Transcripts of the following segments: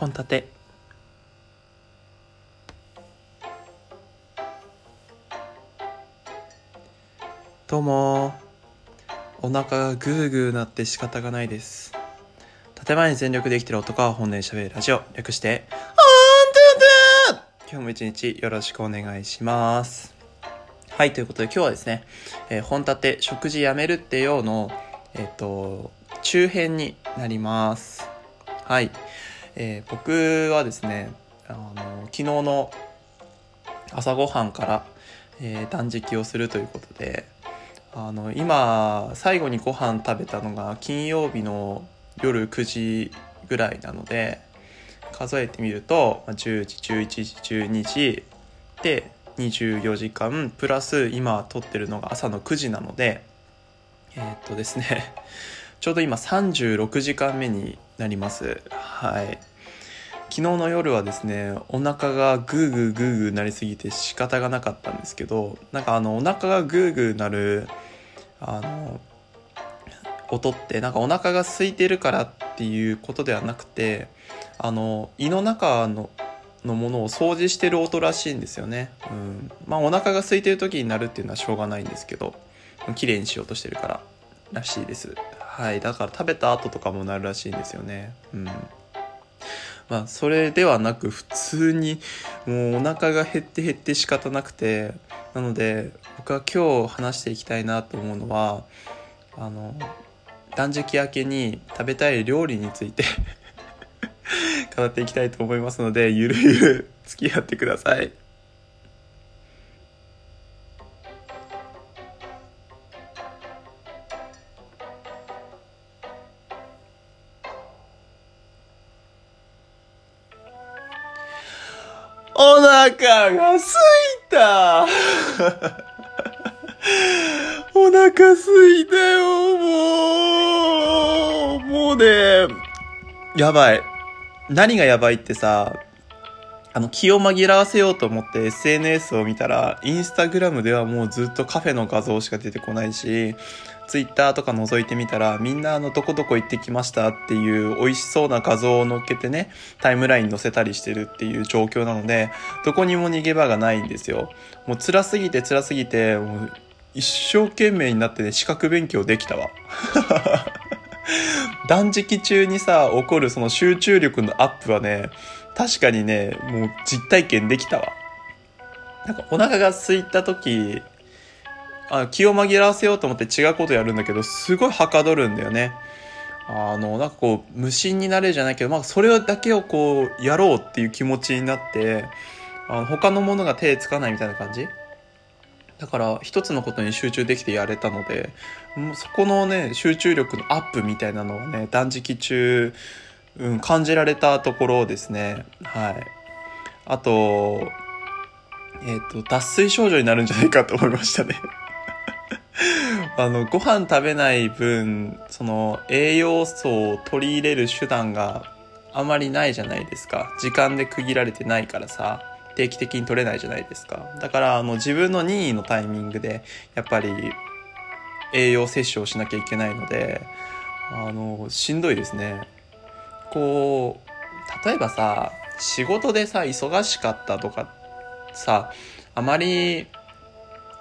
本立て。どうも。お腹がグーグーなって仕方がないです。建前に全力で生きてる男は本音で喋るラジオ。略して本立て今日も一日よろしくお願いします。はいということで今日はですね、えー本立て食事やめるってよのえっ、と中編になります。はい、えー僕はですねあの昨日の朝ごはんから、えー断食をするということであの今最後にご飯食べたのが金曜日の夜9時ぐらいなので数えてみると10時11時12時で24時間プラス今撮ってるのが朝の9時なのでえーっとですね ちょうど今36時間目になります。はい。昨日の夜はですねお腹がグーグーグーグーなりすぎて仕方がなかったんですけどなんかあのお腹がグーグーなるあの音ってなんかお腹が空いてるからっていうことではなくてあの胃の中ののものを掃除してる音らしいんですよね、うん、まあお腹が空いてる時になるっていうのはしょうがないんですけど綺麗にしようとしてるかららしいです。はいだから食べた後とかもなるらしいんですよね。うん。まあそれではなく普通にもうお腹が減って減って仕方なくてなので僕は今日話していきたいなと思うのはあの断食明けに食べたい料理について 語っていきたいと思いますのでゆるゆる付き合ってください。腹がすいたお腹すいたよ、もう。もうね、やばい。何がやばいってさ、あの、気を紛らわせようと思って SNS を見たら、インスタグラムではもうずっとカフェの画像しか出てこないし、ツイッターとか覗いてみたら、みんなあの、どこどこ行ってきましたっていう美味しそうな画像を載っけてね、タイムライン載せたりしてるっていう状況なので、どこにも逃げ場がないんですよ。もう辛すぎて辛すぎて、もう一生懸命になってね、資格勉強できたわ。断食中にさ、起こるその集中力のアップはね、確かにね、もう実体験できたわ。なんかお腹が空いた時、あ気を紛らわせようと思って違うことやるんだけど、すごいはかどるんだよね。あの、なんかこう、無心になれるじゃないけど、まあ、それだけをこう、やろうっていう気持ちになって、あの他のものが手つかないみたいな感じだから、一つのことに集中できてやれたので、もうそこのね、集中力のアップみたいなのをね、断食中、うん、感じられたところですね。はい。あと、えっ、と、脱水症状になるんじゃないかと思いましたね。あの、ご飯食べない分、その、栄養素を取り入れる手段があまりないじゃないですか。時間で区切られてないからさ、定期的に取れないじゃないですか。だから、あの、自分の任意のタイミングで、やっぱり、栄養摂取をしなきゃいけないので、あの、しんどいですね。こう、例えばさ、仕事でさ、忙しかったとかさ、あまり、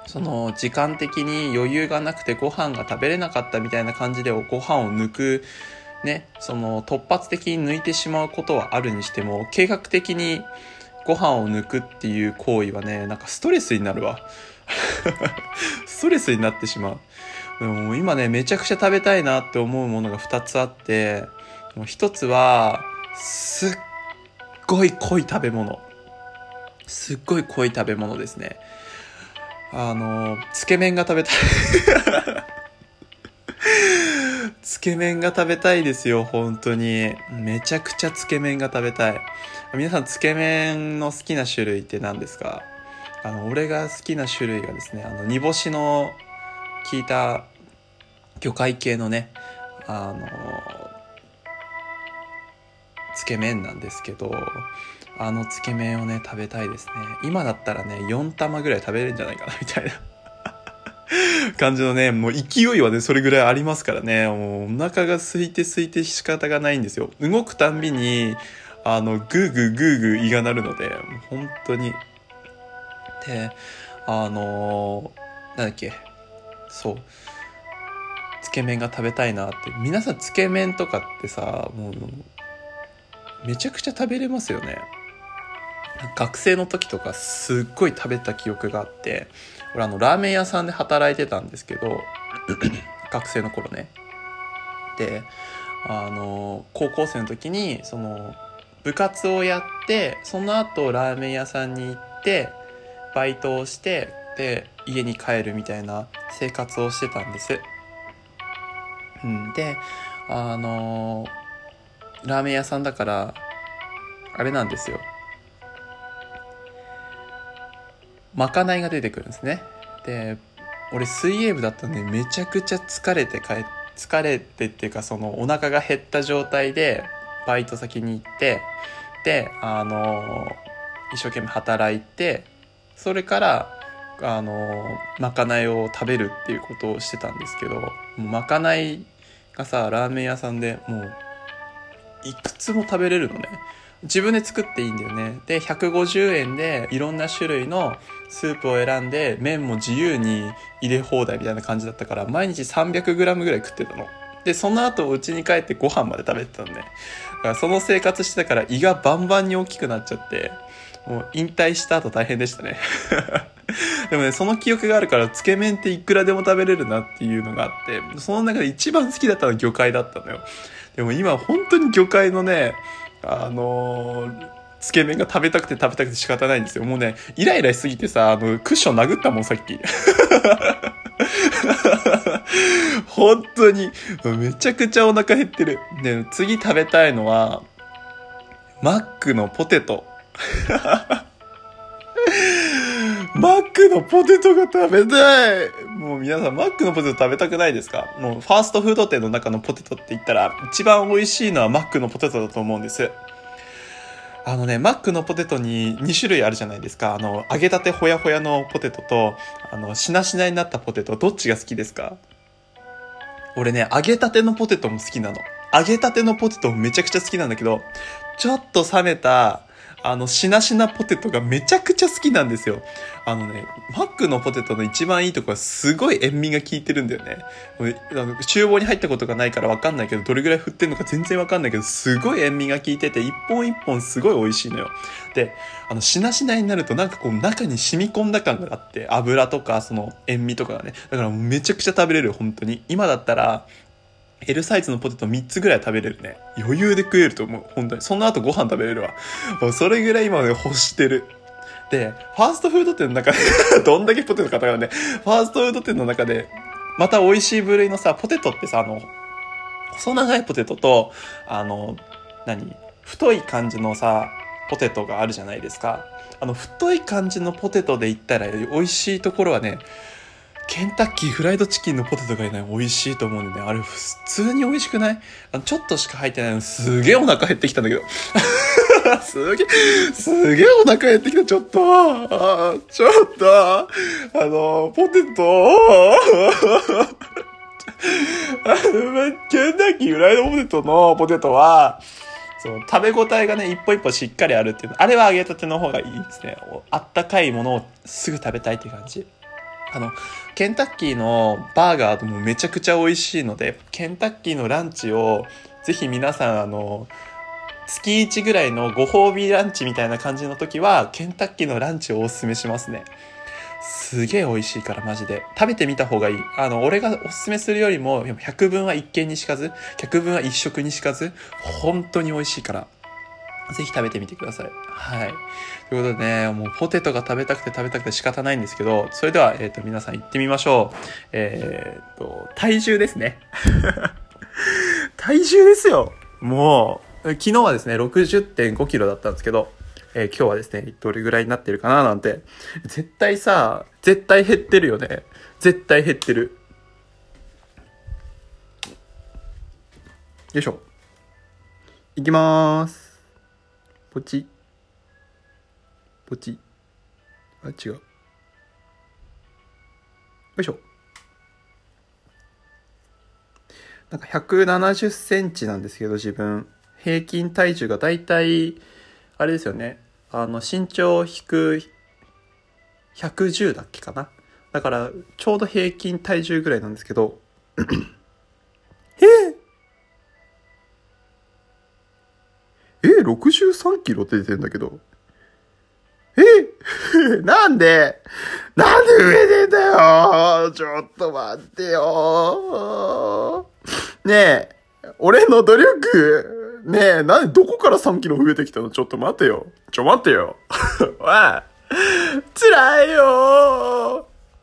その、時間的に余裕がなくてご飯が食べれなかったみたいな感じでご飯を抜く、ね、その、突発的に抜いてしまうことはあるにしても、計画的にご飯を抜くっていう行為はね、なんかストレスになるわ。ストレスになってしまう。でも今ね、めちゃくちゃ食べたいなって思うものが2つあって、もう1つは、すっごい濃い食べ物。すっごい濃い食べ物ですね。あの、つけ麺が食べたい。つけ麺が食べたいですよ、本当に。めちゃくちゃつけ麺が食べたい。皆さん、つけ麺の好きな種類って何ですか？あの、俺が好きな種類がですね、あの、煮干しの効いた魚介系のね、あの、つけ麺なんですけど、あのつけ麺をね、食べたいですね。今だったらね、4玉ぐらい食べれるんじゃないかな、みたいな感じのね、もう勢いはね、それぐらいありますからね、もうお腹が空いて空いて仕方がないんですよ。動くたんびに、あの、グーグーグーグー胃が鳴るので、本当に。で、あのーなんだっけ、そう。つけ麺が食べたいなって。皆さんつけ麺とかってさ、もう、めちゃくちゃ食べれますよね。学生の時とかすっごい食べた記憶があって、俺あの、ラーメン屋さんで働いてたんですけど、学生の頃ね。で、あの、高校生の時に、その、部活をやって、その後ラーメン屋さんに行って、バイトをして、で、家に帰るみたいな生活をしてたんです。うん、で、あのラーメン屋さんだから、あれなんですよ。まかないが出てくるんですね。で、俺水泳部だったんでめちゃくちゃ疲れて帰っ疲れてっていうかそのお腹が減った状態でバイト先に行ってであの一生懸命働いてそれからあのまかないを食べるっていうことをしてたんですけどまかないがさラーメン屋さんでもういくつも食べれるのね自分で作っていいんだよねで150円でいろんな種類のスープを選んで麺も自由に入れ放題みたいな感じだったから毎日 300g ぐらい食ってたの。でその後家に帰ってご飯まで食べてたのねだからその生活してたから胃がバンバンに大きくなっちゃってもう引退した後大変でしたね。でもねその記憶があるからつけ麺っていくらでも食べれるなっていうのがあってその中で一番好きだったのは魚介だったのよ。でも今本当に魚介のねあのーつけ麺が食べたくて食べたくて仕方ないんですよ。もうね、イライラしすぎてさ、あの、クッション殴ったもん、さっき。本当に、めちゃくちゃお腹減ってる。で、次食べたいのは、マックのポテト。マックのポテトが食べたいもう皆さん、マックのポテト食べたくないですか？もう、ファーストフード店の中のポテトって言ったら、一番美味しいのはマックのポテトだと思うんです。あのね、マックのポテトに2種類あるじゃないですか。あの、揚げたてほやほやのポテトと、あの、しなしなになったポテト、どっちが好きですか？俺ね、揚げたてのポテトも好きなの。揚げたてのポテトめちゃくちゃ好きなんだけど、ちょっと冷めた、あの、しなしなポテトがめちゃくちゃ好きなんですよ。あのね、マックのポテトの一番いいとこはすごい塩味が効いてるんだよね。あの厨房に入ったことがないからわかんないけど、どれぐらい振ってんのか全然わかんないけど、すごい塩味が効いてて、一本一本すごい美味しいのよ。で、あの、しなしなになるとなんかこう中に染み込んだ感があって、油とかその塩味とかがね。だからめちゃくちゃ食べれる、本当に。今だったら、L サイズのポテト3つぐらい食べれるね。余裕で食えると思う。本当に。その後ご飯食べれるわ。もうそれぐらい今ね、欲してる。で、ファーストフード店の中で どんだけポテト買ったからね、ファーストフード店の中で、また美味しい部類のさ、ポテトってさ、あの、細長いポテトと、あの、何？太い感じのさ、ポテトがあるじゃないですか。あの、太い感じのポテトで言ったら美味しいところはね、ケンタッキーフライドチキンのポテトがね、美味しいと思うんでね、あれ普通に美味しくない？あのちょっとしか入ってないのすげえお腹減ってきたんだけど。すげえ、すげえお腹減ってきた、ちょっと。ちょっと、あの、ポテト、あの、ケンタッキーフライドポテトのポテトは、その食べ応えがね、一歩一歩しっかりあるっていう。あれは揚げたての方がいいですね。あったかいものをすぐ食べたいっていう感じ。あの、ケンタッキーのバーガーもめちゃくちゃ美味しいので、ケンタッキーのランチを、ぜひ皆さん、あの、月1ぐらいのご褒美ランチみたいな感じの時は、ケンタッキーのランチをおすすめしますね。すげえ美味しいから、マジで。食べてみた方がいい。あの、俺がおすすめするよりも、百分は一見にしかず、百分は一食にしかず、本当に美味しいから。ぜひ食べてみてください。はい。ということでね、もうポテトが食べたくて食べたくて仕方ないんですけど、それでは、えっ、と、皆さん行ってみましょう。えっ、と、体重ですね。体重ですよ。もう、昨日はですね、60.5キロだったんですけど、えー今日はですね、どれぐらいになってるかななんて、絶対さ、絶対減ってるよね。絶対減ってる。よいしょ。いきまーす。ポチ。ポチ。あ、違う。よいしょ。なんか170センチなんですけど、自分。平均体重がだいたい、あれですよね。あの、身長引く110だっけかな。だから、ちょうど平均体重ぐらいなんですけど、ええ、63キロ出てんだけど。え？なんで？なんで上でんだよ？ちょっと待ってよ。ねえ、俺の努力、ねえ、なんでどこから3キロ増えてきたの？ちょっと待ってよ。ちょ待ってよ。おい、辛いよ。